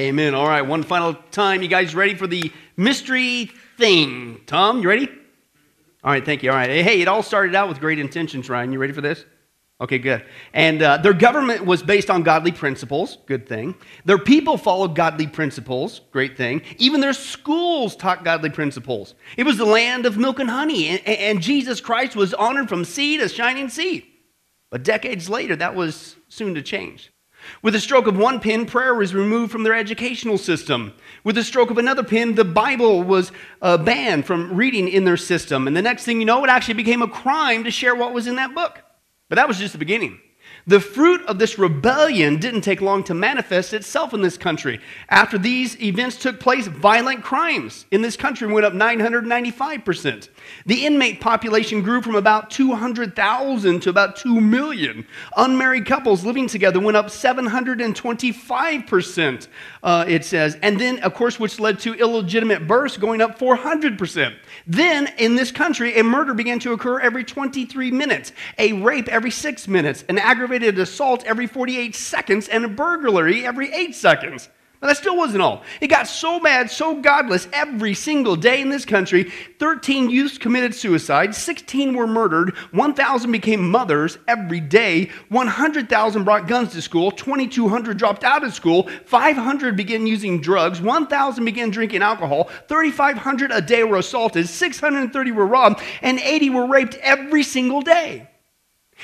Amen. All right, one final time. You guys ready for the mystery thing? Tom, you ready? All right, thank you. All right. Hey, it all started out with great intentions, Ryan. You ready for this? Okay, good. And uh, their government was based on godly principles. Good thing. Their people followed godly principles. Great thing. Even their schools taught godly principles. It was the land of milk and honey, and, and Jesus Christ was honored from sea to shining sea. But decades later, that was soon to change. With a stroke of one pen, prayer was removed from their educational system. With a stroke of another pen, the Bible was uh, banned from reading in their system. And the next thing you know, it actually became a crime to share what was in that book. But that was just the beginning. The fruit of this rebellion didn't take long to manifest itself in this country. After these events took place, violent crimes in this country went up 995%. The inmate population grew from about 200,000 to about 2 million. Unmarried couples living together went up 725%, uh, it says. And then, of course, which led to illegitimate births going up 400%. Then, in this country, a murder began to occur every 23 minutes, a rape every six minutes, an aggravated assault every 48 seconds, and a burglary every eight seconds. But that still wasn't all. It got so bad, so godless, every single day in this country. 13 youths committed suicide, 16 were murdered, 1,000 became mothers every day, 100,000 brought guns to school, 2,200 dropped out of school, 500 began using drugs, 1,000 began drinking alcohol, 3,500 a day were assaulted, 630 were robbed, and 80 were raped every single day.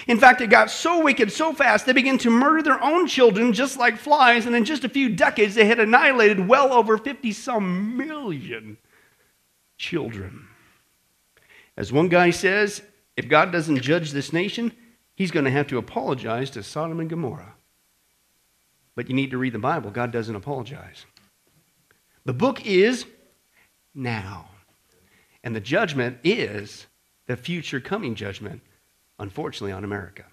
In fact, it got so wicked so fast, they began to murder their own children just like flies, and in just a few decades, they had annihilated well over 50 some million children. As one guy says, if God doesn't judge this nation, he's going to have to apologize to Sodom and Gomorrah. But you need to read the Bible. God doesn't apologize. The book is now, and the judgment is the future coming judgment unfortunately, on America.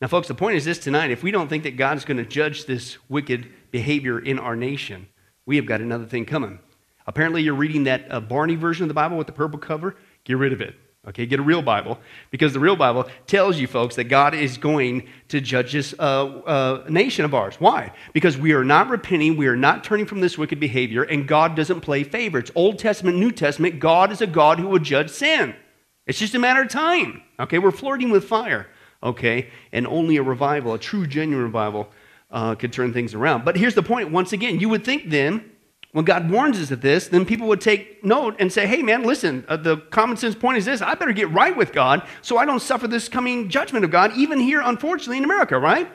Now, folks, the point is this tonight if we don't think that God's going to judge this wicked behavior in our nation, we have got another thing coming. Apparently, you're reading that uh, Barney version of the Bible with the purple cover. Get rid of it. Okay, get a real Bible because the real Bible tells you, folks, that God is going to judge this uh, uh, nation of ours. Why? Because we are not repenting, we are not turning from this wicked behavior, and God doesn't play favorites. Old Testament, New Testament, God is a God who will judge sin. It's just a matter of time. Okay, we're flirting with fire. Okay, and only a revival, a true, genuine revival, uh, could turn things around. But here's the point once again, you would think then, when God warns us of this, then people would take note and say, hey, man, listen, uh, the common sense point is this I better get right with God so I don't suffer this coming judgment of God, even here, unfortunately, in America, right?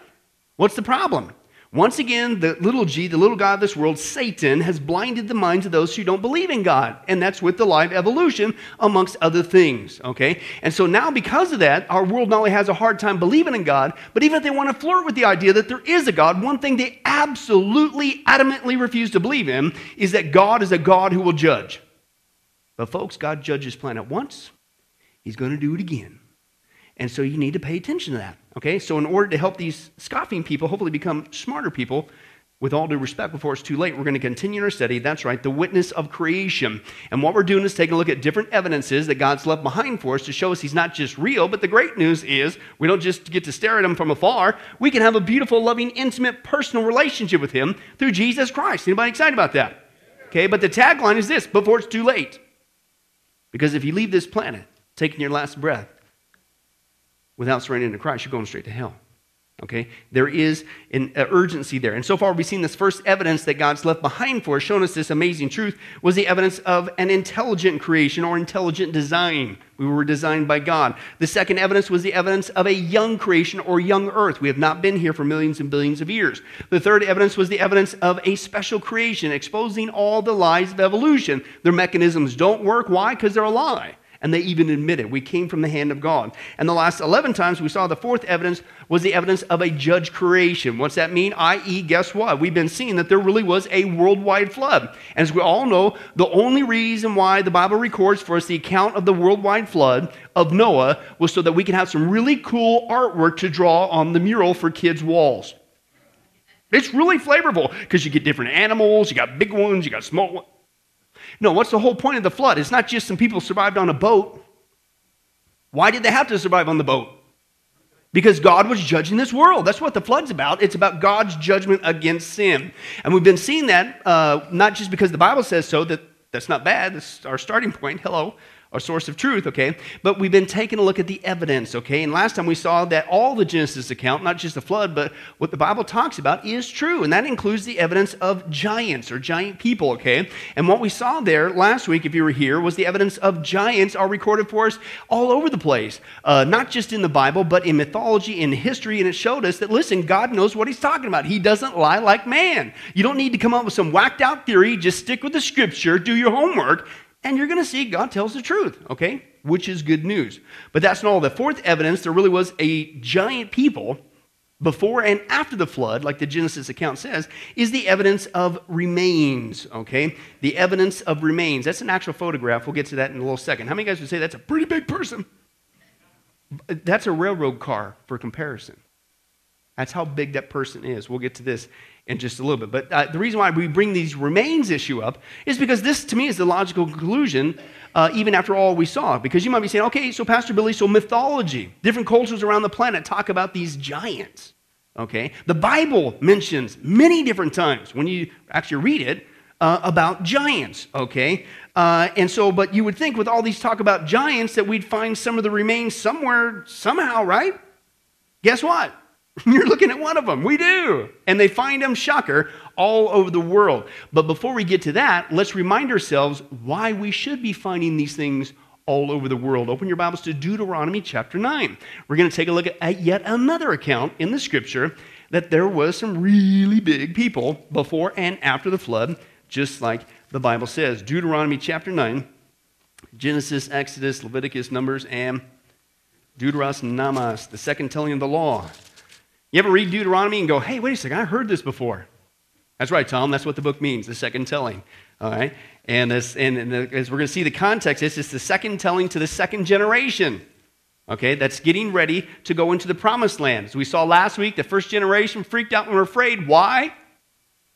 What's the problem? Once again, the little g, the little God of this world, Satan, has blinded the minds of those who don't believe in God. And that's with the lie of evolution, amongst other things. Okay? And so now, because of that, our world not only has a hard time believing in God, but even if they want to flirt with the idea that there is a God, one thing they absolutely, adamantly refuse to believe in is that God is a God who will judge. But, folks, God judges planet once, He's going to do it again. And so you need to pay attention to that. Okay? So, in order to help these scoffing people hopefully become smarter people, with all due respect, before it's too late, we're going to continue our study. That's right, the witness of creation. And what we're doing is taking a look at different evidences that God's left behind for us to show us He's not just real, but the great news is we don't just get to stare at Him from afar. We can have a beautiful, loving, intimate, personal relationship with Him through Jesus Christ. Anybody excited about that? Okay, but the tagline is this before it's too late. Because if you leave this planet, taking your last breath, without surrendering to Christ, you're going straight to hell. Okay? There is an urgency there. And so far, we've seen this first evidence that God's left behind for us, showing us this amazing truth, was the evidence of an intelligent creation or intelligent design. We were designed by God. The second evidence was the evidence of a young creation or young earth. We have not been here for millions and billions of years. The third evidence was the evidence of a special creation, exposing all the lies of evolution. Their mechanisms don't work. Why? Because they're a lie and they even admit it. We came from the hand of God. And the last 11 times we saw the fourth evidence was the evidence of a judge creation. What's that mean? I.e., guess what? We've been seeing that there really was a worldwide flood. And as we all know, the only reason why the Bible records for us the account of the worldwide flood of Noah was so that we can have some really cool artwork to draw on the mural for kids' walls. It's really flavorful because you get different animals, you got big ones, you got small ones. No, what's the whole point of the flood? It's not just some people survived on a boat. Why did they have to survive on the boat? because God was judging this world. That's what the flood's about. It's about God's judgment against sin. And we've been seeing that uh, not just because the Bible says so, that that's not bad. That's our starting point. Hello a source of truth, okay? But we've been taking a look at the evidence, okay? And last time we saw that all the Genesis account, not just the flood, but what the Bible talks about is true. And that includes the evidence of giants or giant people, okay? And what we saw there last week, if you were here, was the evidence of giants are recorded for us all over the place. Uh, not just in the Bible, but in mythology, in history. And it showed us that, listen, God knows what he's talking about. He doesn't lie like man. You don't need to come up with some whacked out theory. Just stick with the scripture, do your homework, and you're going to see God tells the truth, okay? Which is good news. But that's not all. The fourth evidence, there really was a giant people before and after the flood, like the Genesis account says, is the evidence of remains, okay? The evidence of remains. That's an actual photograph. We'll get to that in a little second. How many guys would say that's a pretty big person? That's a railroad car for comparison. That's how big that person is. We'll get to this in just a little bit. But uh, the reason why we bring these remains issue up is because this, to me, is the logical conclusion, uh, even after all we saw. Because you might be saying, okay, so Pastor Billy, so mythology, different cultures around the planet talk about these giants. Okay? The Bible mentions many different times when you actually read it uh, about giants. Okay? Uh, and so, but you would think with all these talk about giants that we'd find some of the remains somewhere, somehow, right? Guess what? You're looking at one of them. We do. And they find them, shocker, all over the world. But before we get to that, let's remind ourselves why we should be finding these things all over the world. Open your Bibles to Deuteronomy chapter 9. We're going to take a look at yet another account in the scripture that there was some really big people before and after the flood, just like the Bible says. Deuteronomy chapter 9, Genesis, Exodus, Leviticus, Numbers, and Deuteros Nomos, the second telling of the law. You ever read Deuteronomy and go, hey, wait a second, I heard this before? That's right, Tom. That's what the book means, the second telling. All right? And, as, and, and as we're going to see the context, it's, it's the second telling to the second generation. Okay, that's getting ready to go into the promised land. As we saw last week, the first generation freaked out and were afraid. Why?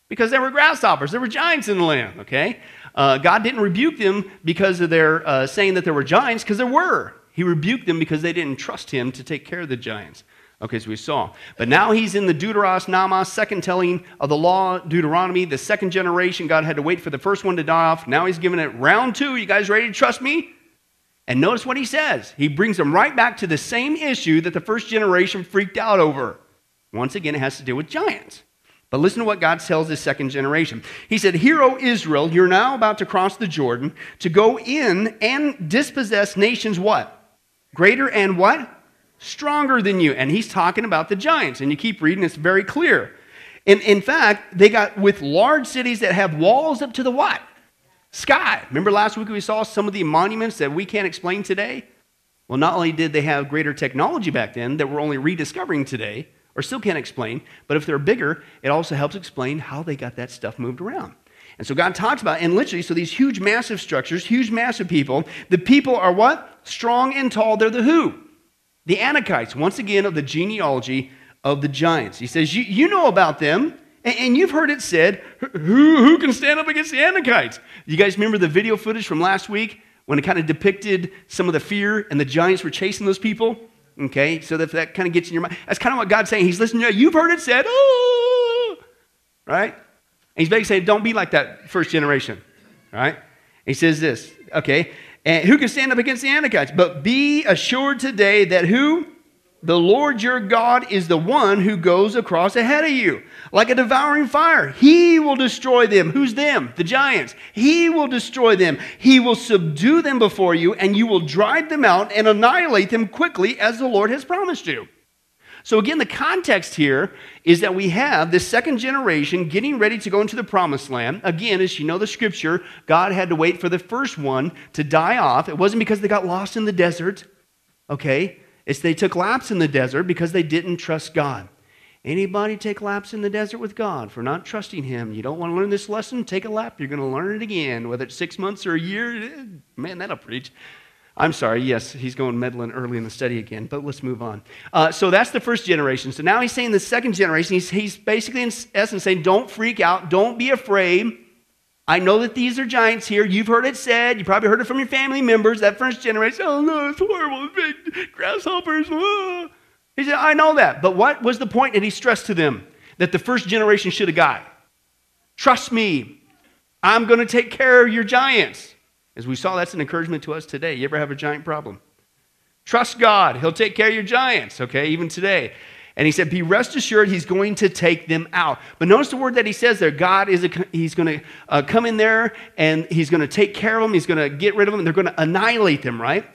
Because there were grasshoppers, there were giants in the land. Okay? Uh, God didn't rebuke them because of their uh, saying that there were giants, because there were. He rebuked them because they didn't trust Him to take care of the giants. Okay, so we saw. But now he's in the Deuteros Nomos, second telling of the law, Deuteronomy, the second generation. God had to wait for the first one to die off. Now he's giving it round two. You guys ready to trust me? And notice what he says. He brings them right back to the same issue that the first generation freaked out over. Once again, it has to do with giants. But listen to what God tells the second generation. He said, Hear, O Israel, you're now about to cross the Jordan to go in and dispossess nations what? Greater and what? Stronger than you. And he's talking about the giants. And you keep reading, it's very clear. And in fact, they got with large cities that have walls up to the what? Sky. Remember last week we saw some of the monuments that we can't explain today? Well, not only did they have greater technology back then that we're only rediscovering today, or still can't explain, but if they're bigger, it also helps explain how they got that stuff moved around. And so God talks about, and literally, so these huge, massive structures, huge, massive people, the people are what? Strong and tall. They're the who? The Anakites, once again, of the genealogy of the giants. He says, You, you know about them, and, and you've heard it said, who, who can stand up against the Anakites? You guys remember the video footage from last week when it kind of depicted some of the fear and the giants were chasing those people? Okay, so that, that kind of gets in your mind. That's kind of what God's saying. He's listening to you. You've heard it said, oh, right? And he's basically saying, don't be like that first generation, right? And he says this, okay, and who can stand up against the Anakites? But be assured today that who? The Lord your God is the one who goes across ahead of you like a devouring fire. He will destroy them. Who's them? The giants. He will destroy them. He will subdue them before you, and you will drive them out and annihilate them quickly as the Lord has promised you. So, again, the context here is that we have this second generation getting ready to go into the promised land. Again, as you know the scripture, God had to wait for the first one to die off. It wasn't because they got lost in the desert, okay? It's they took laps in the desert because they didn't trust God. Anybody take laps in the desert with God for not trusting Him? You don't want to learn this lesson? Take a lap. You're going to learn it again, whether it's six months or a year. Eh, man, that'll preach. I'm sorry, yes, he's going meddling early in the study again, but let's move on. Uh, so that's the first generation. So now he's saying the second generation, he's, he's basically, in essence, saying, don't freak out, don't be afraid. I know that these are giants here. You've heard it said. You probably heard it from your family members. That first generation, oh no, it's horrible. Big grasshoppers. He said, I know that. But what was the point that he stressed to them that the first generation should have got? Trust me. I'm going to take care of your giants. As we saw, that's an encouragement to us today. You ever have a giant problem? Trust God. He'll take care of your giants, okay, even today. And he said, Be rest assured, he's going to take them out. But notice the word that he says there God is, a, he's going to uh, come in there and he's going to take care of them. He's going to get rid of them. They're going to annihilate them, right?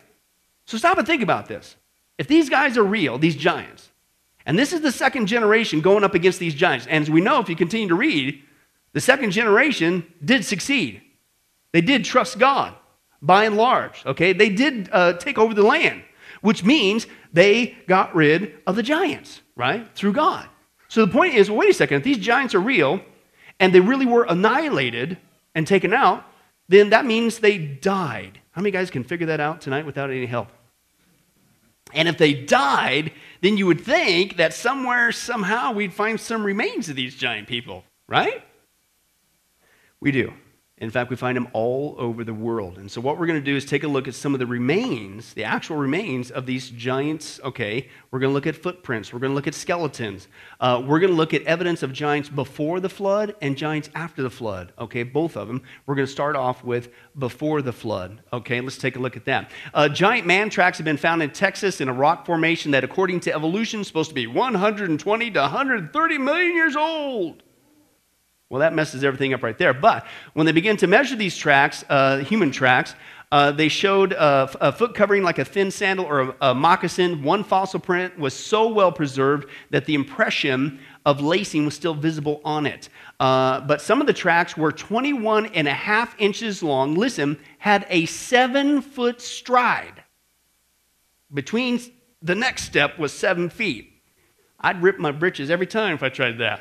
So stop and think about this. If these guys are real, these giants, and this is the second generation going up against these giants, and as we know, if you continue to read, the second generation did succeed. They did trust God by and large, okay? They did uh, take over the land, which means they got rid of the giants, right? Through God. So the point is wait a second, if these giants are real and they really were annihilated and taken out, then that means they died. How many guys can figure that out tonight without any help? And if they died, then you would think that somewhere, somehow, we'd find some remains of these giant people, right? We do. In fact, we find them all over the world. And so, what we're going to do is take a look at some of the remains, the actual remains of these giants. Okay, we're going to look at footprints, we're going to look at skeletons, uh, we're going to look at evidence of giants before the flood and giants after the flood. Okay, both of them. We're going to start off with before the flood. Okay, let's take a look at that. Uh, giant man tracks have been found in Texas in a rock formation that, according to evolution, is supposed to be 120 to 130 million years old. Well, that messes everything up right there. But when they began to measure these tracks, uh, human tracks, uh, they showed a, a, foot covering like a thin sandal or a, a, moccasin. One fossil print was so well preserved that the impression of lacing was still visible on it. Uh, but some of the tracks were 21 and a half inches long. Listen, had a seven foot stride. Between the next step was seven feet. I'd rip my britches every time if I tried that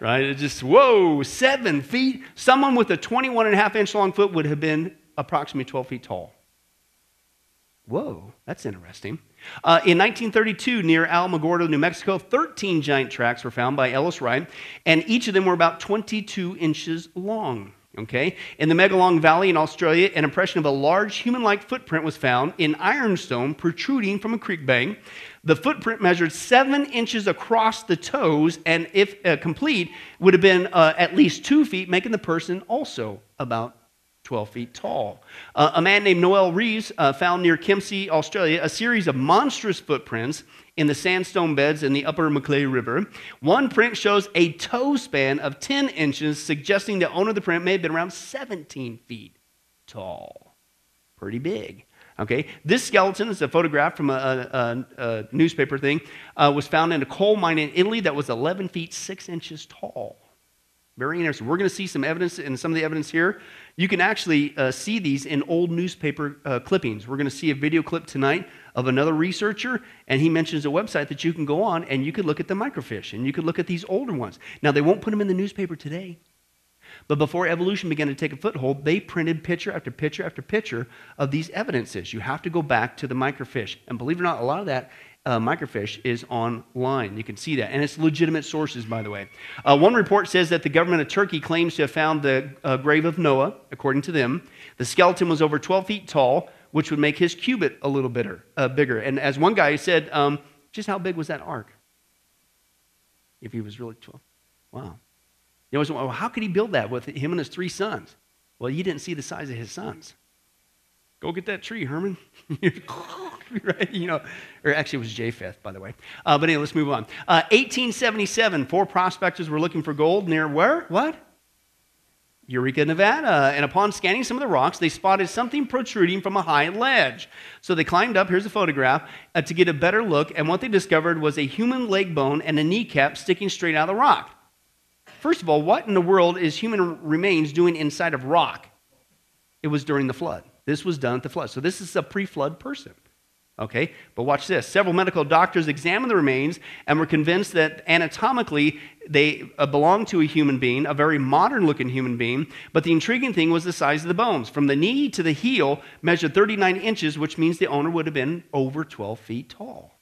right? It just, whoa, seven feet. Someone with a 21 and a half inch long foot would have been approximately 12 feet tall. Whoa, that's interesting. Uh, in 1932, near Alamogordo, New Mexico, 13 giant tracks were found by Ellis Wright, and each of them were about 22 inches long. Okay? In the Megalong Valley in Australia, an impression of a large human like footprint was found in ironstone protruding from a creek bank. The footprint measured seven inches across the toes, and if uh, complete, would have been uh, at least two feet, making the person also about 12 feet tall. Uh, a man named Noel Reeves uh, found near Kempsey, Australia, a series of monstrous footprints in the sandstone beds in the upper Macleay River. One print shows a toe span of 10 inches, suggesting the owner of the print may have been around 17 feet tall. Pretty big. Okay, this skeleton is a photograph from a, a, a newspaper thing. Uh, was found in a coal mine in Italy that was 11 feet 6 inches tall. Very interesting. We're going to see some evidence, and some of the evidence here, you can actually uh, see these in old newspaper uh, clippings. We're going to see a video clip tonight of another researcher, and he mentions a website that you can go on and you could look at the microfiche, and you could look at these older ones. Now, they won't put them in the newspaper today, but before evolution began to take a foothold, they printed picture after picture after picture of these evidences. You have to go back to the microfiche. And believe it or not, a lot of that uh, microfiche is online. You can see that. And it's legitimate sources, by the way. Uh, one report says that the government of Turkey claims to have found the uh, grave of Noah, according to them. The skeleton was over 12 feet tall, which would make his cubit a little bitter, uh, bigger. And as one guy said, um, just how big was that ark? If he was really 12. Wow. You know, well, how could he build that with him and his three sons? Well, you didn't see the size of his sons. Go get that tree, Herman. right? You know, or actually it was Japheth, by the way. Uh, but anyway, let's move on. Uh, 1877, four prospectors were looking for gold near where? What? Eureka, Nevada. And upon scanning some of the rocks, they spotted something protruding from a high ledge. So they climbed up, here's a photograph, uh, to get a better look. And what they discovered was a human leg bone and a kneecap sticking straight out of the rock. First of all, what in the world is human remains doing inside of rock? It was during the flood. This was done at the flood. So this is a pre flood person. Okay, but watch this. Several medical doctors examined the remains and were convinced that anatomically they uh, belonged to a human being, a very modern looking human being. But the intriguing thing was the size of the bones. From the knee to the heel measured 39 inches, which means the owner would have been over 12 feet tall.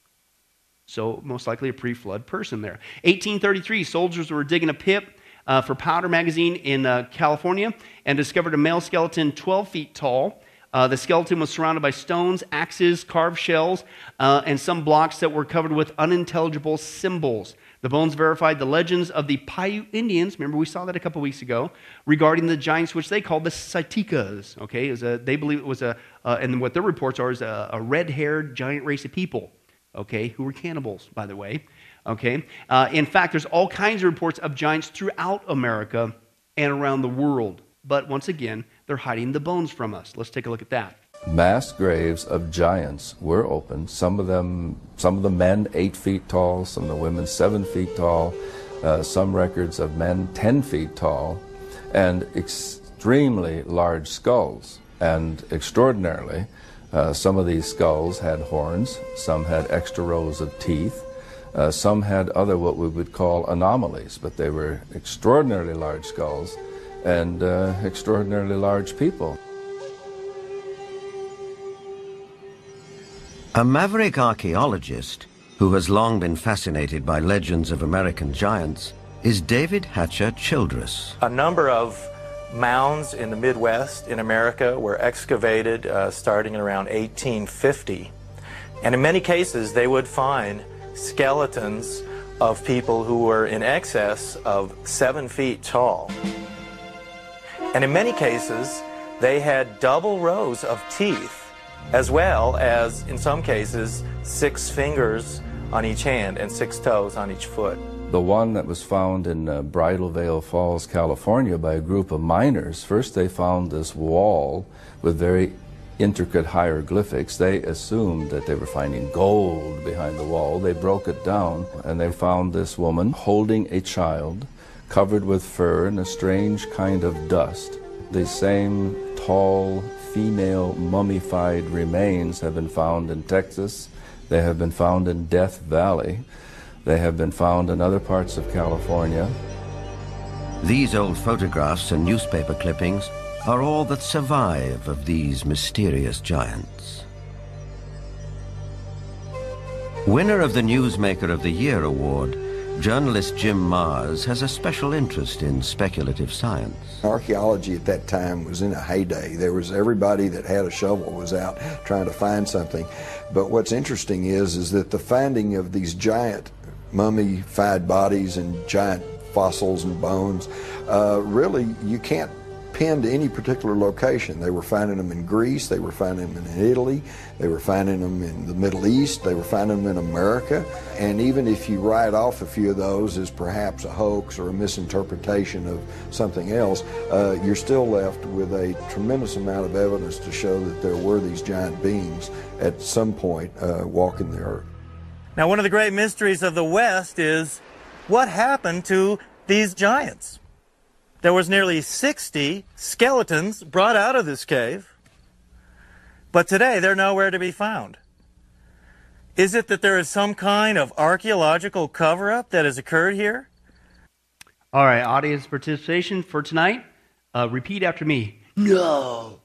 So, most likely a pre flood person there. 1833, soldiers were digging a pit uh, for Powder Magazine in uh, California and discovered a male skeleton 12 feet tall. Uh, the skeleton was surrounded by stones, axes, carved shells, uh, and some blocks that were covered with unintelligible symbols. The bones verified the legends of the Paiute Indians. Remember, we saw that a couple weeks ago regarding the giants, which they called the Saiticas. Okay, a, they believe it was a, uh, and what their reports are is a, a red-haired giant race of people. Okay, who were cannibals, by the way. Okay, uh, in fact, there's all kinds of reports of giants throughout America and around the world. But once again, they're hiding the bones from us. Let's take a look at that. Mass graves of giants were opened. Some of them, some of the men eight feet tall, some of the women seven feet tall. Uh, some records of men ten feet tall, and extremely large skulls. And extraordinarily, uh, some of these skulls had horns. Some had extra rows of teeth. Uh, some had other what we would call anomalies, but they were extraordinarily large skulls and uh, extraordinarily large people. A maverick archaeologist who has long been fascinated by legends of American giants is David Hatcher Childress. A number of mounds in the Midwest in America were excavated uh, starting in around 1850. And in many cases, they would find skeletons of people who were in excess of seven feet tall. And in many cases, they had double rows of teeth as well as, in some cases, six fingers on each hand and six toes on each foot. The one that was found in uh, Bridal Veil Falls, California, by a group of miners, first they found this wall with very intricate hieroglyphics. They assumed that they were finding gold behind the wall. They broke it down and they found this woman holding a child covered with fur and a strange kind of dust. The same tall, female mummified remains have been found in Texas. They have been found in Death Valley. They have been found in other parts of California. These old photographs and newspaper clippings are all that survive of these mysterious giants. Winner of the Newsmaker of the Year award, Journalist Jim Marrs has a special interest in speculative science. Archaeology at that time was in a heyday. There was everybody that had a shovel was out trying to find something. But what's interesting is is that the finding of these giant mummified bodies and giant fossils and bones, uh, really you can't pinned to any particular location. They were finding them in Greece, they were finding them in Italy, they were finding them in the Middle East, they were finding them in America. And even if you write off a few of those as perhaps a hoax or a misinterpretation of something else, uh, you're still left with a tremendous amount of evidence to show that there were these giant beings at some point uh, walking the earth. Now, one of the great mysteries of the West is what happened to these giants? There was nearly 60 skeletons brought out of this cave, but today they're nowhere to be found. Is it that there is some kind of archaeological cover up that has occurred here? All right, audience participation for tonight. Uh, repeat after me. No.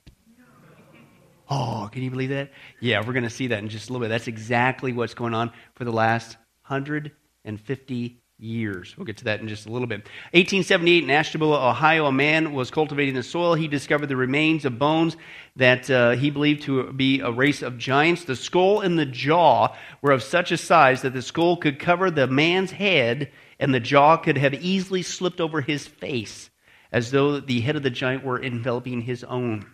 Oh, can you believe that? Yeah, we're going to see that in just a little bit. That's exactly what's going on for the last 150 years. We'll get to that in just a little bit. 1878 in Ashtabula, Ohio, a man was cultivating the soil. He discovered the remains of bones that uh, he believed to be a race of giants. The skull and the jaw were of such a size that the skull could cover the man's head and the jaw could have easily slipped over his face as though the head of the giant were enveloping his own.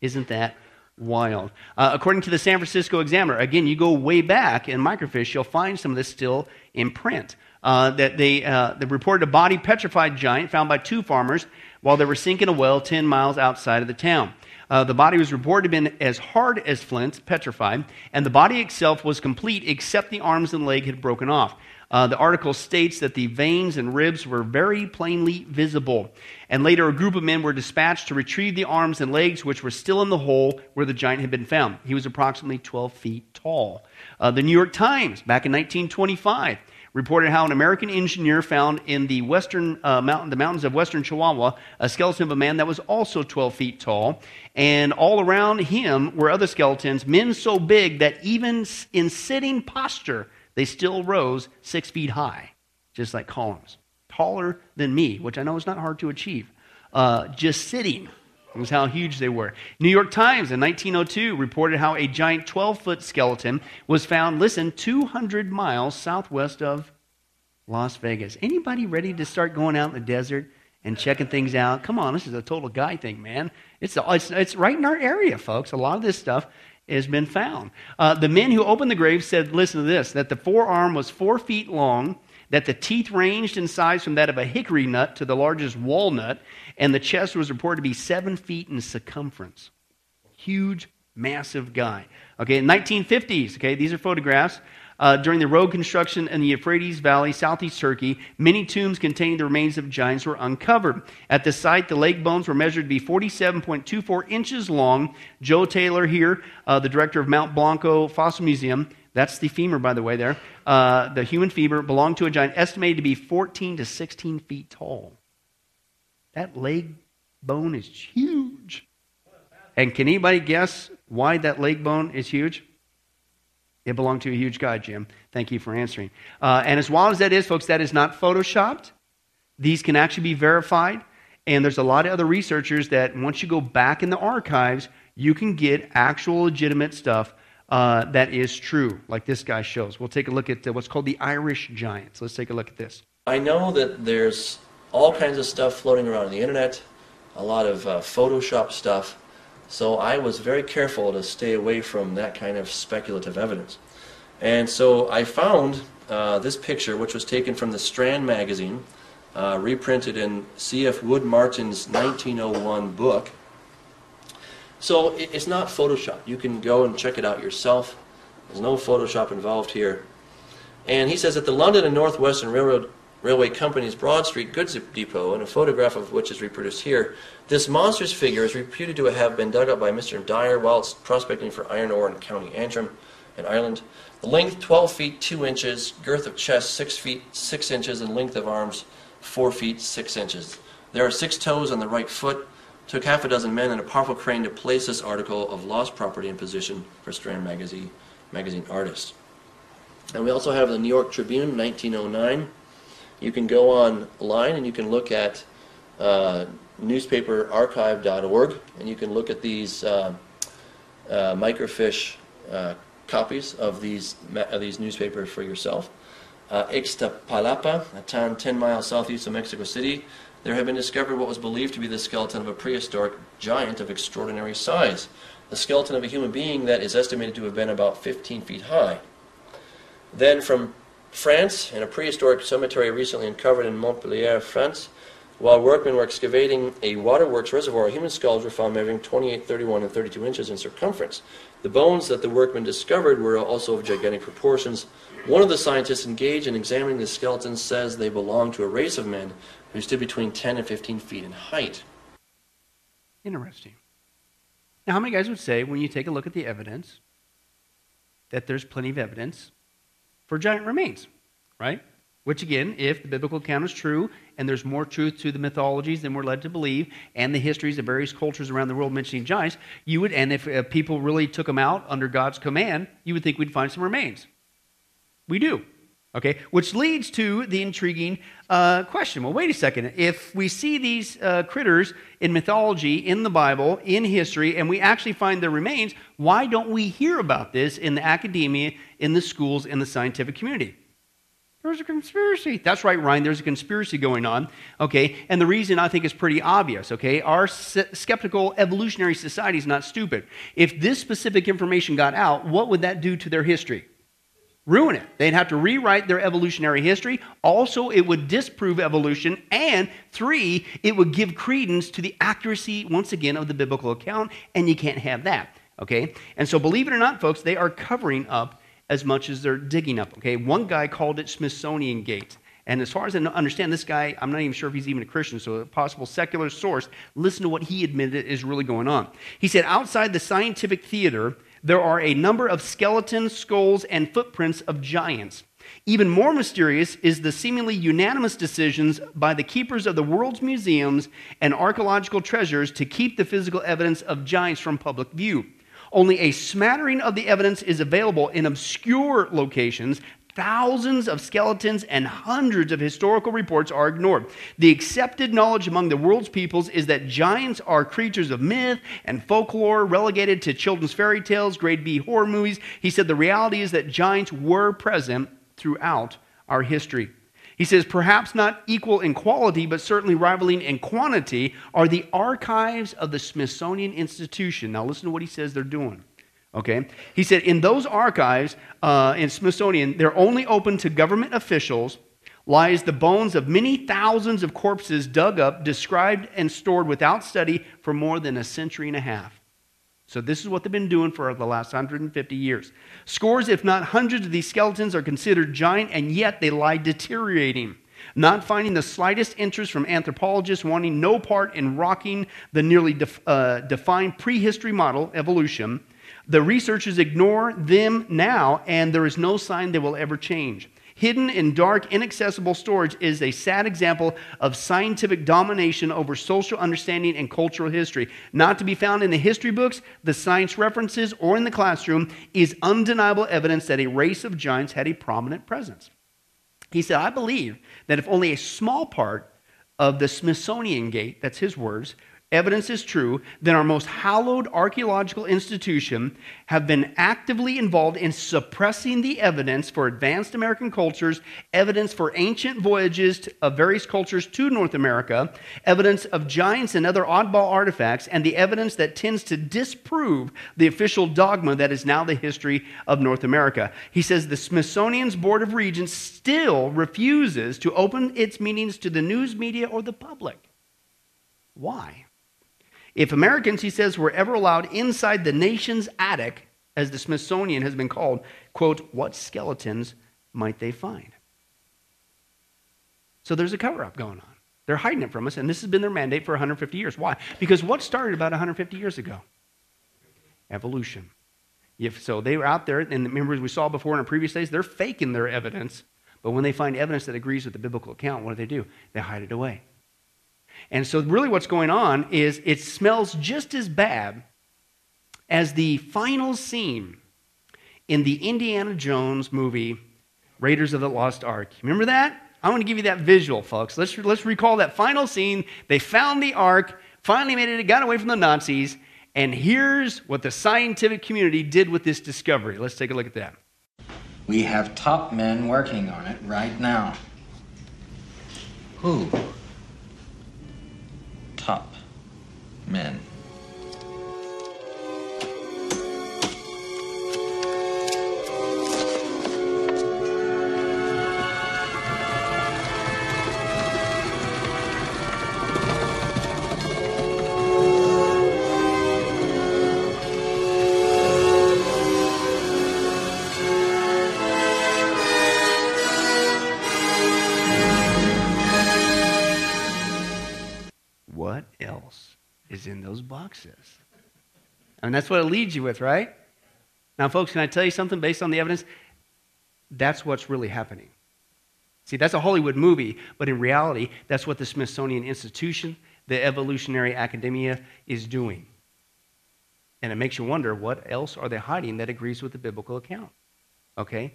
Isn't that wild. Uh, according to the San Francisco Examiner, again, you go way back in microfiche, you'll find some of this still in print uh, that they, uh, they reported a body petrified giant found by two farmers while they were sinking a well 10 miles outside of the town. Uh, the body was reported to have been as hard as flint, petrified, and the body itself was complete except the arms and leg had broken off. Uh, the article states that the veins and ribs were very plainly visible. And later, a group of men were dispatched to retrieve the arms and legs, which were still in the hole where the giant had been found. He was approximately 12 feet tall. Uh, the New York Times, back in 1925, reported how an American engineer found in the western uh, mountain, the mountains of western Chihuahua, a skeleton of a man that was also 12 feet tall, and all around him were other skeletons, men so big that even in sitting posture, they still rose six feet high, just like columns, taller than me, which I know is not hard to achieve. Uh, just sitting, was how huge they were. New York Times in 1902 reported how a giant 12 foot skeleton was found, listen, 200 miles southwest of Las Vegas. Anybody ready to start going out in the desert and checking things out? Come on, this is a total guy thing, man. It's, it's, it's right in our area, folks. A lot of this stuff has been found. Uh, the men who opened the grave said, listen to this, that the forearm was four feet long, that the teeth ranged in size from that of a hickory nut to the largest walnut, and the chest was reported to be seven feet in circumference. Huge, massive guy. Okay, in 1950s, okay, these are photographs. Uh, during the road construction in the Euphrates Valley, southeast Turkey, many tombs containing the remains of giants were uncovered. At the site, the leg bones were measured to be 47.24 inches long. Joe Taylor here, uh, the director of Mount Blanco Fossil Museum, that's the femur, by the way, there. Uh, the human femur belonged to a giant estimated to be 14 to 16 feet tall. That leg bone is huge. And can anybody guess why that leg bone is huge? It belonged to a huge guy, Jim. Thank you for answering. Uh, and as wild as that is, folks, that is not photoshopped. These can actually be verified. And there's a lot of other researchers that once you go back in the archives, you can get actual legitimate stuff uh, that is true, like this guy shows. We'll take a look at what's called the Irish Giants. Let's take a look at this. I know that there's all kinds of stuff floating around on the internet, a lot of uh, Photoshop stuff. So I was very careful to stay away from that kind of speculative evidence. And so I found uh, this picture, which was taken from the Strand magazine, uh, reprinted in C.F. Wood Martin's 1901 book. So it, it's not Photoshop. You can go and check it out yourself. There's no Photoshop involved here. And he says that the London and Northwestern Railroad Railway Company's Broad Street goods depot, and a photograph of which is reproduced here. This monstrous figure is reputed to have been dug up by Mr. Dyer whilst prospecting for iron ore in County Antrim in Ireland. The length 12 feet 2 inches, girth of chest 6 feet 6 inches, and length of arms 4 feet 6 inches. There are six toes on the right foot. Took half a dozen men and a powerful crane to place this article of lost property in position for Strand magazine, magazine artists. And we also have the New York Tribune, 1909 you can go online and you can look at uh, newspaperarchive.org and you can look at these uh, uh, microfiche uh, copies of these, of these newspapers for yourself. Uh, Ixtapalapa, a town 10 miles southeast of Mexico City, there had been discovered what was believed to be the skeleton of a prehistoric giant of extraordinary size. The skeleton of a human being that is estimated to have been about 15 feet high. Then from France, in a prehistoric cemetery recently uncovered in Montpellier, France, while workmen were excavating a waterworks reservoir, human skulls were found measuring 28, 31, and 32 inches in circumference. The bones that the workmen discovered were also of gigantic proportions. One of the scientists engaged in examining the skeletons says they belong to a race of men who stood between 10 and 15 feet in height. Interesting. Now, how many guys would say, when you take a look at the evidence, that there's plenty of evidence for giant remains, right? Which, again, if the biblical account is true and there's more truth to the mythologies than we're led to believe and the histories of various cultures around the world mentioning giants, you would, and if uh, people really took them out under God's command, you would think we'd find some remains. We do. Okay, which leads to the intriguing uh, question. Well, wait a second. If we see these uh, critters in mythology, in the Bible, in history, and we actually find their remains, why don't we hear about this in the academia, in the schools, in the scientific community? There's a conspiracy. That's right, Ryan. There's a conspiracy going on. Okay, and the reason I think is pretty obvious. Okay, our skeptical evolutionary society is not stupid. If this specific information got out, what would that do to their history? Ruin it. They'd have to rewrite their evolutionary history. Also, it would disprove evolution. And three, it would give credence to the accuracy, once again, of the biblical account. And you can't have that. Okay? And so, believe it or not, folks, they are covering up as much as they're digging up. Okay? One guy called it Smithsonian Gate. And as far as I understand, this guy, I'm not even sure if he's even a Christian, so a possible secular source, listen to what he admitted is really going on. He said, outside the scientific theater, there are a number of skeletons, skulls, and footprints of giants. Even more mysterious is the seemingly unanimous decisions by the keepers of the world's museums and archaeological treasures to keep the physical evidence of giants from public view. Only a smattering of the evidence is available in obscure locations Thousands of skeletons and hundreds of historical reports are ignored. The accepted knowledge among the world's peoples is that giants are creatures of myth and folklore relegated to children's fairy tales, grade B horror movies. He said the reality is that giants were present throughout our history. He says, perhaps not equal in quality, but certainly rivaling in quantity, are the archives of the Smithsonian Institution. Now, listen to what he says they're doing. Okay? He said, in those archives uh, in Smithsonian, they're only open to government officials, lies the bones of many thousands of corpses dug up, described, and stored without study for more than a century and a half. So, this is what they've been doing for the last 150 years. Scores, if not hundreds, of these skeletons are considered giant, and yet they lie deteriorating. Not finding the slightest interest from anthropologists, wanting no part in rocking the nearly def, uh, defined prehistory model, evolution. The researchers ignore them now, and there is no sign they will ever change. Hidden in dark, inaccessible storage is a sad example of scientific domination over social understanding and cultural history. Not to be found in the history books, the science references, or in the classroom is undeniable evidence that a race of giants had a prominent presence. He said, I believe that if only a small part of the Smithsonian Gate, that's his words, evidence is true, then our most hallowed archaeological institution have been actively involved in suppressing the evidence for advanced American cultures, evidence for ancient voyages of various cultures to North America, evidence of giants and other oddball artifacts, and the evidence that tends to disprove the official dogma that is now the history of North America. He says the Smithsonian's Board of Regents still refuses to open its meetings to the news media or the public. Why? If Americans, he says, were ever allowed inside the nation's attic, as the Smithsonian has been called, quote, what skeletons might they find? So there's a cover up going on. They're hiding it from us, and this has been their mandate for 150 years. Why? Because what started about 150 years ago? Evolution. If, so they were out there, and remember, as we saw before in our previous days, they're faking their evidence. But when they find evidence that agrees with the biblical account, what do they do? They hide it away. And so, really, what's going on is it smells just as bad as the final scene in the Indiana Jones movie, Raiders of the Lost Ark. Remember that? I want to give you that visual, folks. Let's, let's recall that final scene. They found the ark, finally made it, got away from the Nazis, and here's what the scientific community did with this discovery. Let's take a look at that. We have top men working on it right now. Who? Men. Mean, that's what it leads you with, right? Now, folks, can I tell you something based on the evidence? That's what's really happening. See, that's a Hollywood movie, but in reality, that's what the Smithsonian Institution, the evolutionary academia, is doing. And it makes you wonder what else are they hiding that agrees with the biblical account? Okay?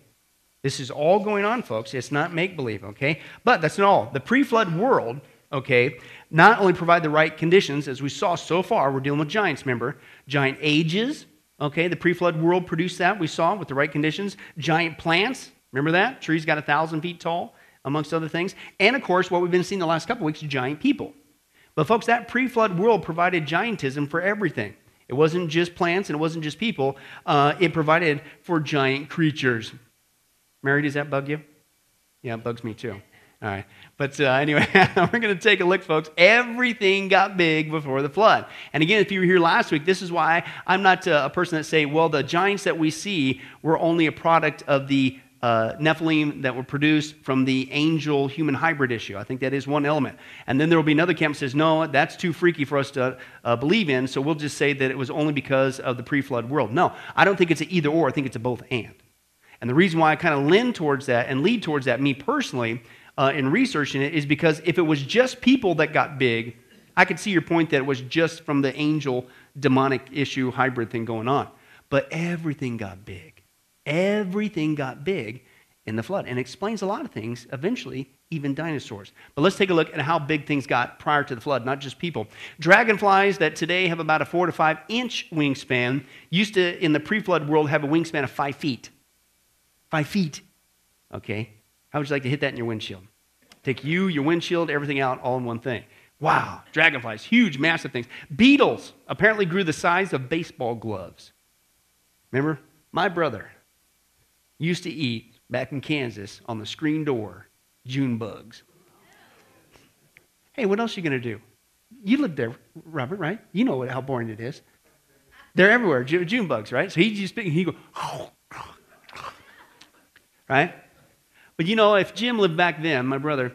This is all going on, folks. It's not make believe, okay? But that's not all. The pre flood world okay, not only provide the right conditions, as we saw so far, we're dealing with giants, remember? Giant ages, okay, the pre flood world produced that, we saw with the right conditions. Giant plants, remember that? Trees got a thousand feet tall, amongst other things. And of course, what we've been seeing the last couple weeks, giant people. But folks, that pre flood world provided giantism for everything. It wasn't just plants and it wasn't just people, uh, it provided for giant creatures. Mary, does that bug you? Yeah, it bugs me too. All right. But uh, anyway, we're going to take a look, folks. Everything got big before the flood. And again, if you were here last week, this is why I'm not uh, a person that say, well, the giants that we see were only a product of the uh, Nephilim that were produced from the angel human hybrid issue. I think that is one element. And then there will be another camp that says, no, that's too freaky for us to uh, believe in, so we'll just say that it was only because of the pre flood world. No, I don't think it's an either or, I think it's a both and. And the reason why I kind of lean towards that and lead towards that, me personally, uh, in researching it is because if it was just people that got big, I could see your point that it was just from the angel demonic issue hybrid thing going on. But everything got big. Everything got big. in the flood and explains a lot of things, eventually, even dinosaurs. But let's take a look at how big things got prior to the flood, not just people. Dragonflies that today have about a four to five inch wingspan used to, in the pre flood world, have a wingspan of five feet. Five feet. Okay? How would you like to hit that in your windshield? Take you, your windshield, everything out all in one thing. Wow, dragonflies, huge, massive things. Beetles apparently grew the size of baseball gloves. Remember? My brother used to eat back in Kansas on the screen door June bugs. Hey, what else are you going to do? You lived there, Robert, right? You know what, how boring it is. They're everywhere, June bugs, right? So he just he go, right? But you know, if Jim lived back then, my brother,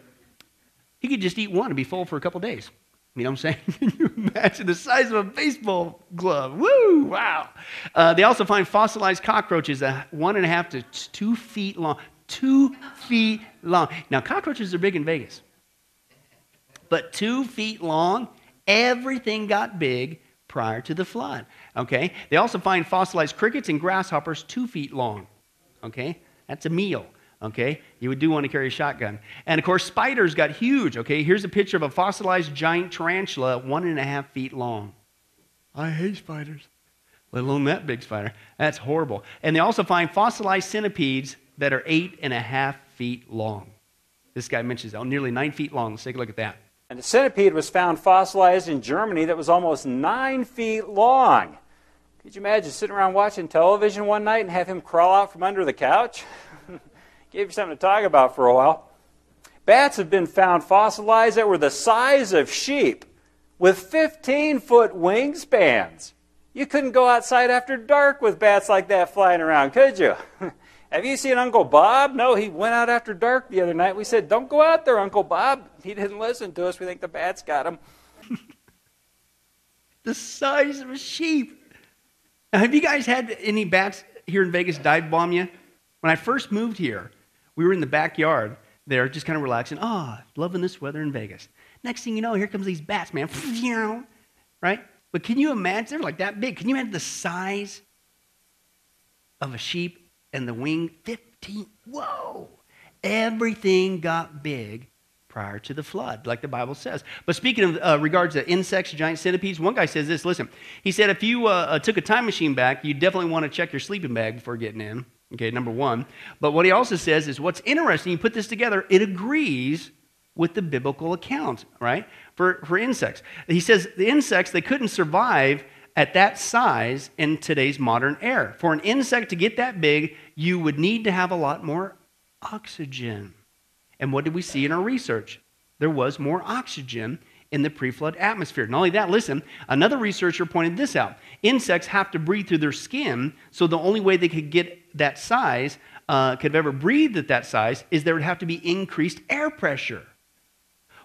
he could just eat one and be full for a couple days. You know what I'm saying? Can you imagine the size of a baseball glove? Woo! Wow. Uh, they also find fossilized cockroaches, uh, one and a half to two feet long. Two feet long. Now, cockroaches are big in Vegas, but two feet long, everything got big prior to the flood. Okay? They also find fossilized crickets and grasshoppers two feet long. Okay? That's a meal. Okay? You would do want to carry a shotgun. And of course, spiders got huge. Okay? Here's a picture of a fossilized giant tarantula, one and a half feet long. I hate spiders, let alone that big spider. That's horrible. And they also find fossilized centipedes that are eight and a half feet long. This guy mentions oh, nearly nine feet long. Let's take a look at that. And a centipede was found fossilized in Germany that was almost nine feet long. Could you imagine sitting around watching television one night and have him crawl out from under the couch? Gave you something to talk about for a while. Bats have been found fossilized that were the size of sheep with 15 foot wingspans. You couldn't go outside after dark with bats like that flying around, could you? Have you seen Uncle Bob? No, he went out after dark the other night. We said, Don't go out there, Uncle Bob. He didn't listen to us. We think the bats got him. the size of a sheep. Now, have you guys had any bats here in Vegas dive bomb you? When I first moved here, we were in the backyard there, just kind of relaxing. Ah, oh, loving this weather in Vegas. Next thing you know, here comes these bats, man. right? But can you imagine? They're like that big. Can you imagine the size of a sheep and the wing? 15. Whoa. Everything got big prior to the flood, like the Bible says. But speaking of uh, regards to insects, giant centipedes, one guy says this. Listen, he said if you uh, uh, took a time machine back, you definitely want to check your sleeping bag before getting in. Okay, number one. But what he also says is what's interesting, you put this together, it agrees with the biblical account, right? For, for insects. He says the insects, they couldn't survive at that size in today's modern air. For an insect to get that big, you would need to have a lot more oxygen. And what did we see in our research? There was more oxygen in the pre flood atmosphere. Not only that, listen, another researcher pointed this out. Insects have to breathe through their skin, so the only way they could get that size, uh, could have ever breathed at that size, is there would have to be increased air pressure.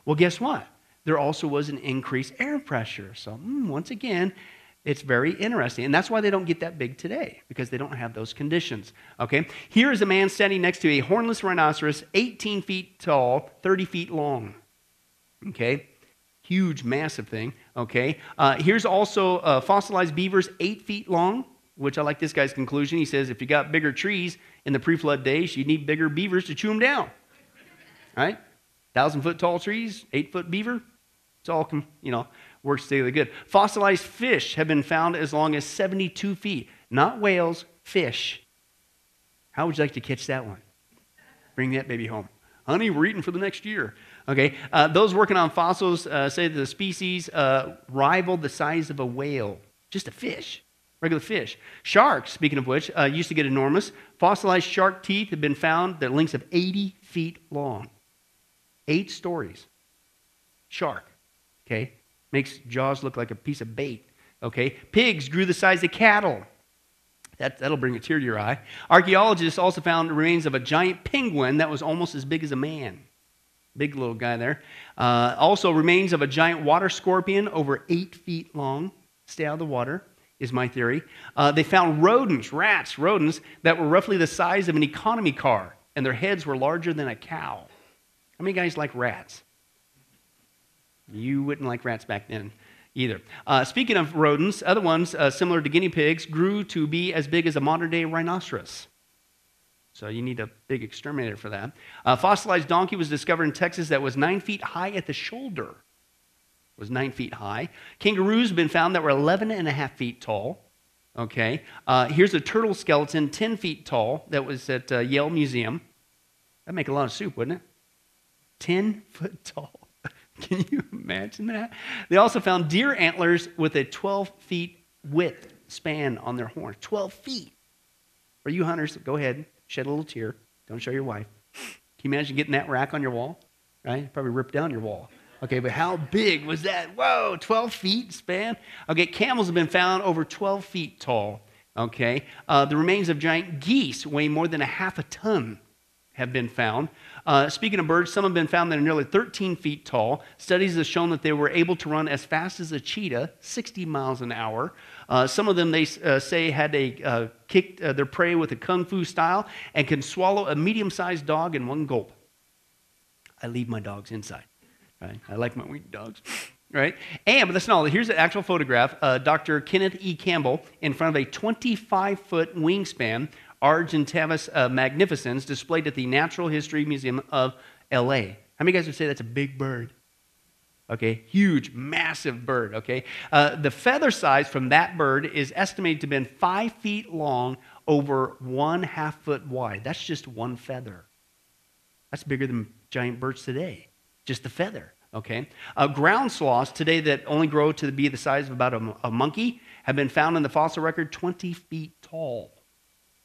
Well, guess what? There also was an increased air pressure. So, mm, once again, it's very interesting. And that's why they don't get that big today, because they don't have those conditions. Okay? Here is a man standing next to a hornless rhinoceros, 18 feet tall, 30 feet long. Okay? huge, massive thing. Okay. Uh, here's also uh, fossilized beavers, eight feet long, which I like this guy's conclusion. He says if you got bigger trees in the pre-flood days, you need bigger beavers to chew them down. Right? Thousand foot tall trees, eight foot beaver. It's all you know works together good. Fossilized fish have been found as long as 72 feet. Not whales, fish. How would you like to catch that one? Bring that baby home. Honey, we're eating for the next year. Okay, uh, those working on fossils uh, say that the species uh, rivaled the size of a whale, just a fish, regular fish. Sharks, speaking of which, uh, used to get enormous. Fossilized shark teeth have been found that lengths of 80 feet long. Eight stories. Shark, okay, makes jaws look like a piece of bait. Okay, pigs grew the size of cattle. That, that'll bring a tear to your eye. Archaeologists also found remains of a giant penguin that was almost as big as a man. Big little guy there. Uh, also, remains of a giant water scorpion over eight feet long. Stay out of the water, is my theory. Uh, they found rodents, rats, rodents, that were roughly the size of an economy car, and their heads were larger than a cow. How many guys like rats? You wouldn't like rats back then either. Uh, speaking of rodents, other ones, uh, similar to guinea pigs, grew to be as big as a modern day rhinoceros. So you need a big exterminator for that. A fossilized donkey was discovered in Texas that was nine feet high at the shoulder. Was nine feet high. Kangaroos have been found that were 11 and a half feet tall. Okay. Uh, here's a turtle skeleton, 10 feet tall, that was at uh, Yale Museum. That'd make a lot of soup, wouldn't it? 10 foot tall. Can you imagine that? They also found deer antlers with a 12 feet width span on their horn. 12 feet. For you hunters, go ahead, shed a little tear. Don't show your wife. Can you imagine getting that rack on your wall? Right? Probably rip down your wall. Okay, but how big was that? Whoa, 12 feet span? Okay, camels have been found over 12 feet tall. Okay, uh, the remains of giant geese weighing more than a half a ton have been found. Uh, speaking of birds, some have been found that are nearly 13 feet tall. Studies have shown that they were able to run as fast as a cheetah, 60 miles an hour. Uh, some of them, they uh, say, had a, uh, kicked uh, their prey with a kung fu style and can swallow a medium sized dog in one gulp. I leave my dogs inside. Right? I like my weak dogs. Right? And, but that's not all. Here's an actual photograph. Uh, Dr. Kenneth E. Campbell in front of a 25 foot wingspan Argentavis uh, magnificens displayed at the Natural History Museum of LA. How many guys would say that's a big bird? Okay, huge, massive bird. Okay, uh, the feather size from that bird is estimated to have been five feet long, over one half foot wide. That's just one feather. That's bigger than giant birds today. Just a feather. Okay, uh, ground sloths today that only grow to be the size of about a, a monkey have been found in the fossil record 20 feet tall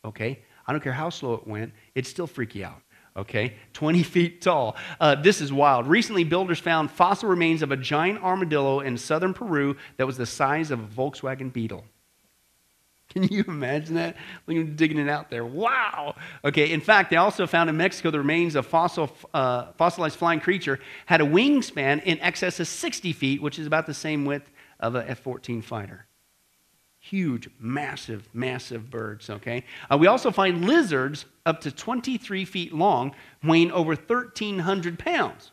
okay? I don't care how slow it went, it'd still freak you out, okay? 20 feet tall. Uh, this is wild. Recently, builders found fossil remains of a giant armadillo in southern Peru that was the size of a Volkswagen Beetle. Can you imagine that? Look at digging it out there. Wow. Okay. In fact, they also found in Mexico the remains of fossil, uh, fossilized flying creature had a wingspan in excess of 60 feet, which is about the same width of a F-14 fighter huge, massive, massive birds, okay? Uh, we also find lizards up to 23 feet long, weighing over 1,300 pounds,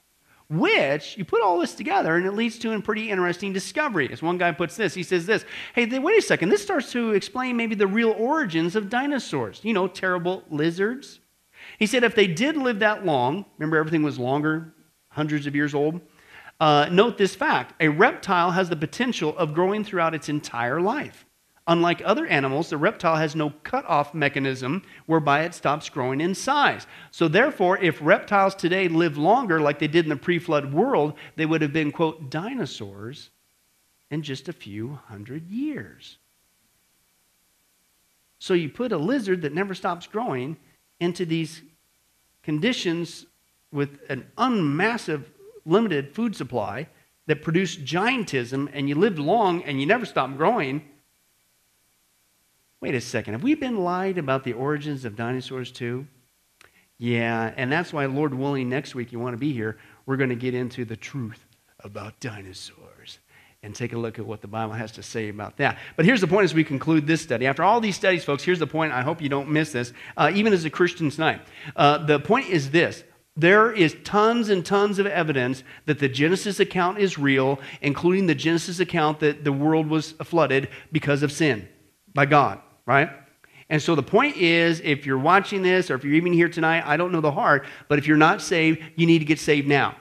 which you put all this together and it leads to a pretty interesting discovery. As one guy puts this, he says this Hey, wait a second, this starts to explain maybe the real origins of dinosaurs. You know, terrible lizards. He said if they did live that long, remember everything was longer, hundreds of years old. Uh, note this fact a reptile has the potential of growing throughout its entire life. Unlike other animals, the reptile has no cutoff mechanism whereby it stops growing in size. So, therefore, if reptiles today live longer like they did in the pre flood world, they would have been, quote, dinosaurs in just a few hundred years. So, you put a lizard that never stops growing into these conditions with an unmassive, limited food supply that produce giantism, and you live long and you never stop growing Wait a second, have we been lied about the origins of dinosaurs too? Yeah, and that's why, Lord willing, next week you want to be here, we're going to get into the truth about dinosaurs and take a look at what the Bible has to say about that. But here's the point as we conclude this study. After all these studies, folks, here's the point. I hope you don't miss this, uh, even as a Christian tonight. Uh, the point is this there is tons and tons of evidence that the Genesis account is real, including the Genesis account that the world was flooded because of sin by God right? And so the point is, if you're watching this or if you're even here tonight, I don't know the heart, but if you're not saved, you need to get saved now.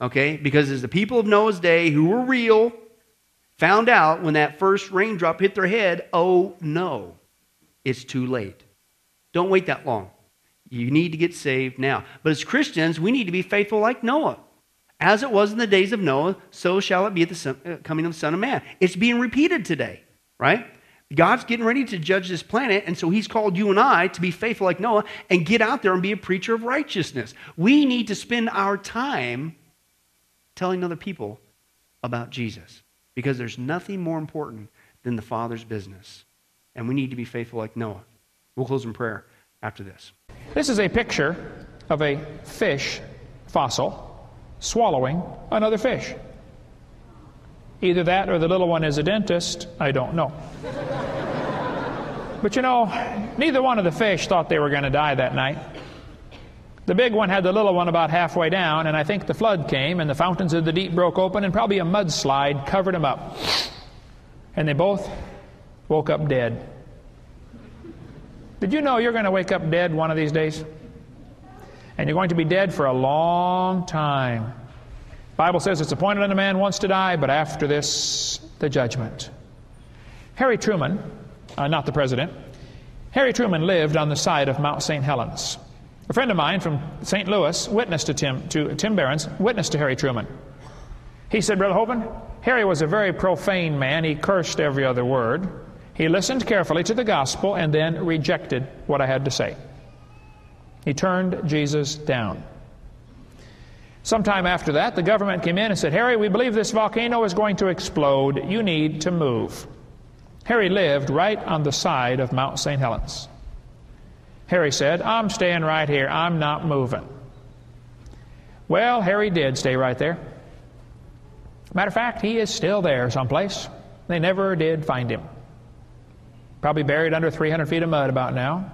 Okay? Because as the people of Noah's day who were real found out when that first raindrop hit their head, oh no, it's too late. Don't wait that long. You need to get saved now. But as Christians, we need to be faithful like Noah. As it was in the days of Noah, so shall it be at the uh, coming of the Son of Man. It's being repeated today, right? God's getting ready to judge this planet, and so He's called you and I to be faithful like Noah and get out there and be a preacher of righteousness. We need to spend our time telling other people about Jesus because there's nothing more important than the Father's business. And we need to be faithful like Noah. We'll close in prayer after this. This is a picture of a fish fossil swallowing another fish. Either that or the little one is a dentist. I don't know. But you know, neither one of the fish thought they were going to die that night. The big one had the little one about halfway down, and I think the flood came, and the fountains of the deep broke open, and probably a mudslide covered them up. And they both woke up dead. Did you know you're going to wake up dead one of these days? And you're going to be dead for a long time. Bible says it's appointed unto man once to die, but after this, the judgment. Harry Truman, uh, not the president, Harry Truman lived on the side of Mount St. Helens. A friend of mine from St. Louis witnessed to Tim, to Tim Behrens, witnessed to Harry Truman. He said, Brother Hovind, Harry was a very profane man. He cursed every other word. He listened carefully to the gospel and then rejected what I had to say. He turned Jesus down. Sometime after that, the government came in and said, Harry, we believe this volcano is going to explode. You need to move. Harry lived right on the side of Mount St. Helens. Harry said, I'm staying right here. I'm not moving. Well, Harry did stay right there. Matter of fact, he is still there someplace. They never did find him. Probably buried under 300 feet of mud about now.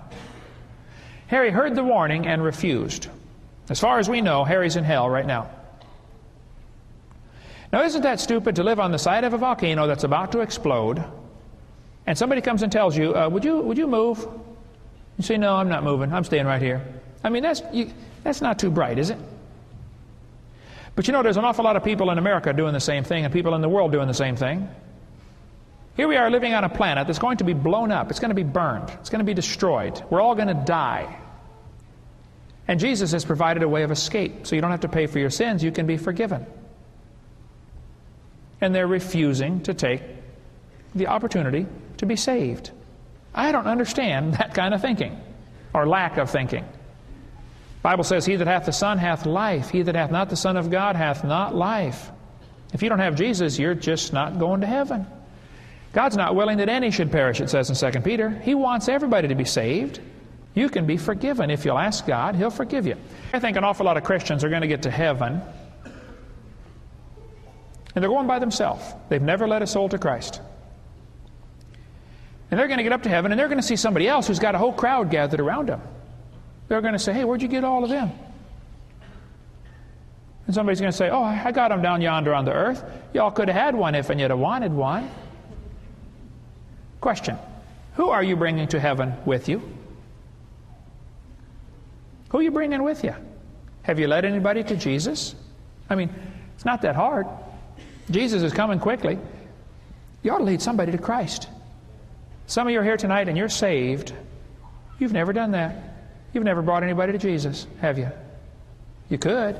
Harry heard the warning and refused. As far as we know, Harry's in hell right now. Now, isn't that stupid to live on the side of a volcano that's about to explode, and somebody comes and tells you, uh, would, you, would you move? You say, No, I'm not moving. I'm staying right here. I mean, that's, you, that's not too bright, is it? But you know, there's an awful lot of people in America doing the same thing, and people in the world doing the same thing. Here we are living on a planet that's going to be blown up, it's going to be burned, it's going to be destroyed. We're all going to die. And Jesus has provided a way of escape, so you don't have to pay for your sins, you can be forgiven. And they're refusing to take the opportunity to be saved. I don't understand that kind of thinking, or lack of thinking. Bible says, He that hath the Son hath life. He that hath not the Son of God hath not life. If you don't have Jesus, you're just not going to heaven. God's not willing that any should perish, it says in 2 Peter. He wants everybody to be saved. You can be forgiven. If you'll ask God, He'll forgive you. I think an awful lot of Christians are going to get to heaven and they're going by themselves. They've never led a soul to Christ. And they're going to get up to heaven and they're going to see somebody else who's got a whole crowd gathered around them. They're going to say, Hey, where'd you get all of them? And somebody's going to say, Oh, I got them down yonder on the earth. Y'all could have had one if and you'd have wanted one. Question Who are you bringing to heaven with you? Who are you bringing with you? Have you led anybody to Jesus? I mean, it's not that hard. Jesus is coming quickly. You ought to lead somebody to Christ. Some of you are here tonight and you're saved. You've never done that. You've never brought anybody to Jesus, have you? You could.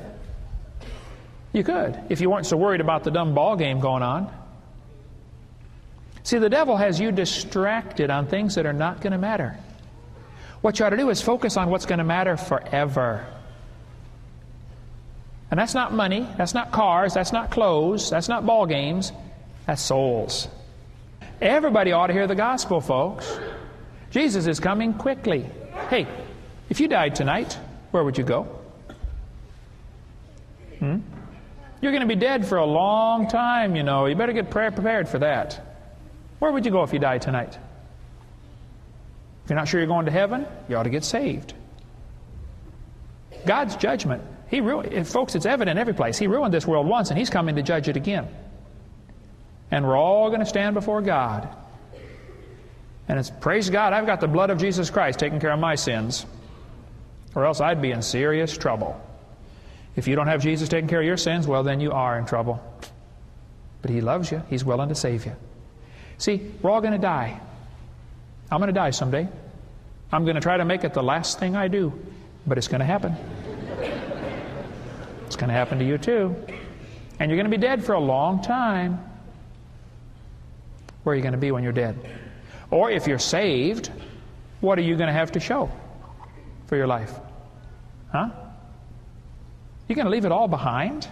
You could, if you weren't so worried about the dumb ball game going on. See, the devil has you distracted on things that are not going to matter. What you ought to do is focus on what's going to matter forever. And that's not money, that's not cars, that's not clothes, that's not ball games, that's souls. Everybody ought to hear the gospel, folks. Jesus is coming quickly. Hey, if you died tonight, where would you go? Hmm? You're going to be dead for a long time, you know. You better get prepared for that. Where would you go if you died tonight? If you're not sure you're going to heaven, you ought to get saved. God's judgment. He ruined, folks, it's evident every place. He ruined this world once, and He's coming to judge it again. And we're all going to stand before God. And it's praise God, I've got the blood of Jesus Christ taking care of my sins, or else I'd be in serious trouble. If you don't have Jesus taking care of your sins, well, then you are in trouble. But He loves you, He's willing to save you. See, we're all going to die. I'm going to die someday. I'm going to try to make it the last thing I do, but it's going to happen. It's going to happen to you too. And you're going to be dead for a long time. Where are you going to be when you're dead? Or if you're saved, what are you going to have to show for your life? Huh? You're going to leave it all behind?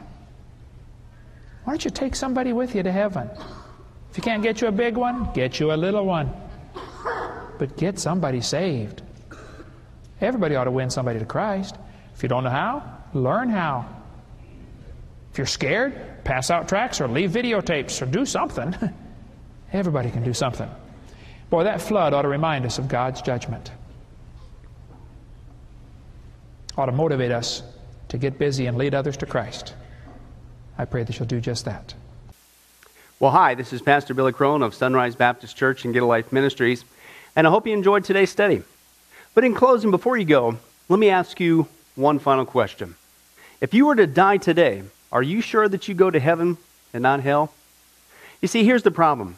Why don't you take somebody with you to heaven? If you can't get you a big one, get you a little one. But get somebody saved. Everybody ought to win somebody to Christ. If you don't know how, learn how. If you're scared, pass out tracts or leave videotapes or do something. Everybody can do something. Boy, that flood ought to remind us of God's judgment. Ought to motivate us to get busy and lead others to Christ. I pray that you'll do just that. Well, hi, this is Pastor Billy Crone of Sunrise Baptist Church and Get a Life Ministries, and I hope you enjoyed today's study. But in closing, before you go, let me ask you one final question. If you were to die today, are you sure that you go to heaven and not hell? You see, here's the problem.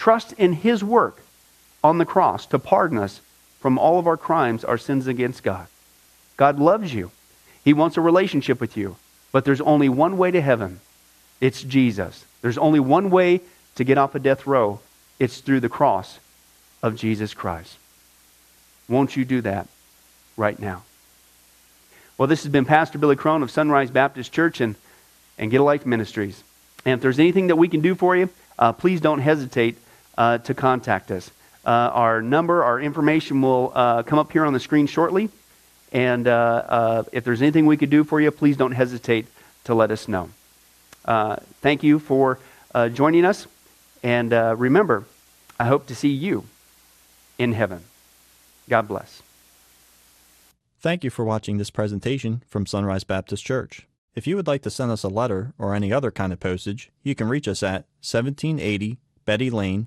trust in His work on the cross to pardon us from all of our crimes, our sins against God. God loves you. He wants a relationship with you. But there's only one way to heaven it's Jesus. There's only one way to get off a death row it's through the cross of Jesus Christ. Won't you do that right now? Well, this has been Pastor Billy Crone of Sunrise Baptist Church and, and Get a Life Ministries. And if there's anything that we can do for you, uh, please don't hesitate uh, to contact us. Uh, our number, our information will uh, come up here on the screen shortly. And uh, if there's anything we could do for you, please don't hesitate to let us know. Thank you for joining us. And remember, I hope to see you in heaven. God bless. Thank you for watching this presentation from Sunrise Baptist Church. If you would like to send us a letter or any other kind of postage, you can reach us at 1780 Betty Lane,